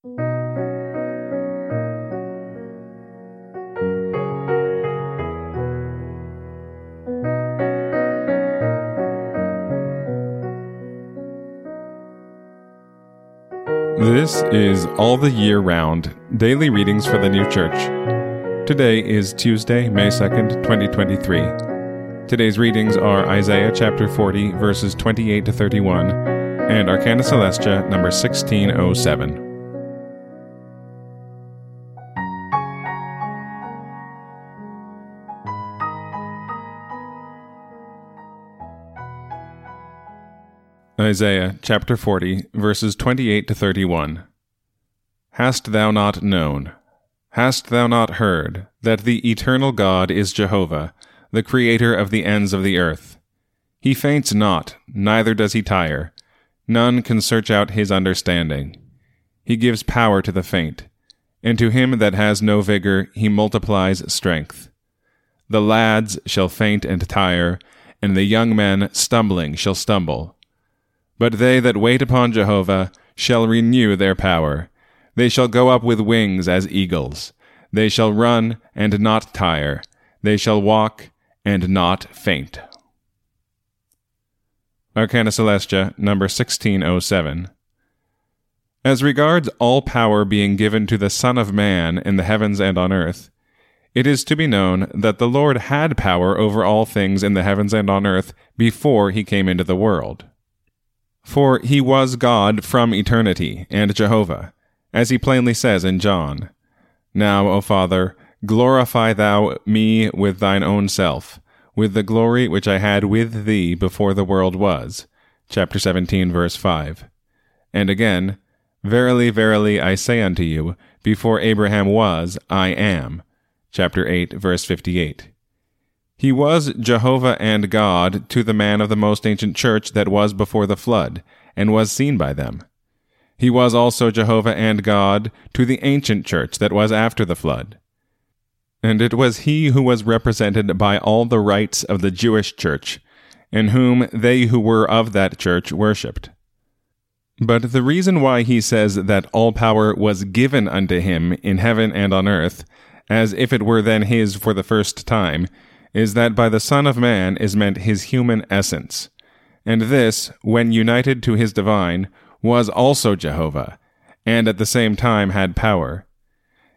This is All the Year Round Daily Readings for the New Church. Today is Tuesday, May 2nd, 2023. Today's readings are Isaiah chapter 40, verses 28 to 31, and Arcana Coelestia, number 1607. Isaiah chapter 40, verses 28 to 31. Hast thou not known, hast thou not heard, that the eternal God is Jehovah, the creator of the ends of the earth? He faints not, neither does he tire. None can search out his understanding. He gives power to the faint, and to him that has no vigor he multiplies strength. The lads shall faint and tire, and the young men stumbling shall stumble. But they that wait upon Jehovah shall renew their power. They shall go up with wings as eagles. They shall run and not tire. They shall walk and not faint. Arcana Coelestia, number 1607. As regards all power being given to the Son of Man in the heavens and on earth, it is to be known that the Lord had power over all things in the heavens and on earth before he came into the world. For he was God from eternity, and Jehovah, as he plainly says in John. Now, O Father, glorify thou me with thine own self, with the glory which I had with thee before the world was. Chapter 17, verse 5. And again, Verily, verily, I say unto you, before Abraham was, I am. Chapter 8, verse 58. He was Jehovah and God to the man of the most ancient church that was before the flood, and was seen by them. He was also Jehovah and God to the ancient church that was after the flood. And it was he who was represented by all the rites of the Jewish church, in whom they who were of that church worshipped. But the reason why he says that all power was given unto him in heaven and on earth, as if it were then his for the first time, is that by the Son of Man is meant his human essence. And this, when united to his divine, was also Jehovah, and at the same time had power.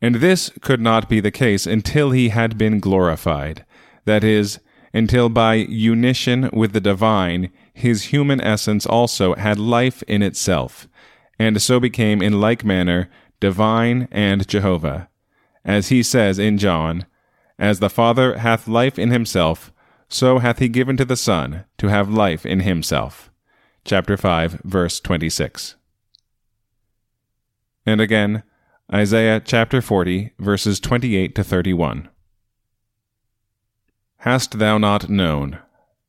And this could not be the case until he had been glorified, that is, until by unition with the divine, his human essence also had life in itself, and so became in like manner divine and Jehovah. As he says in John, as the Father hath life in himself, so hath he given to the Son to have life in himself. Chapter 5, verse 26. And again, Isaiah chapter 40, verses 28 to 31. Hast thou not known,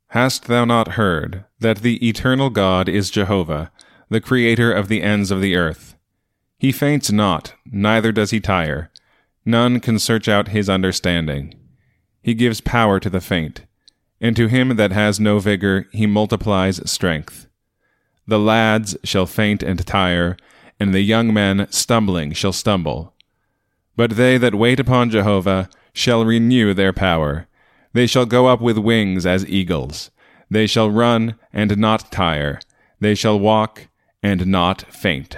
hast thou not heard, that the eternal God is Jehovah, the creator of the ends of the earth? He faints not, neither does he tire. None can search out his understanding. He gives power to the faint, and to him that has no vigor he multiplies strength. The lads shall faint and tire, and the young men stumbling shall stumble. But they that wait upon Jehovah shall renew their power. They shall go up with wings as eagles. They shall run and not tire. They shall walk and not faint.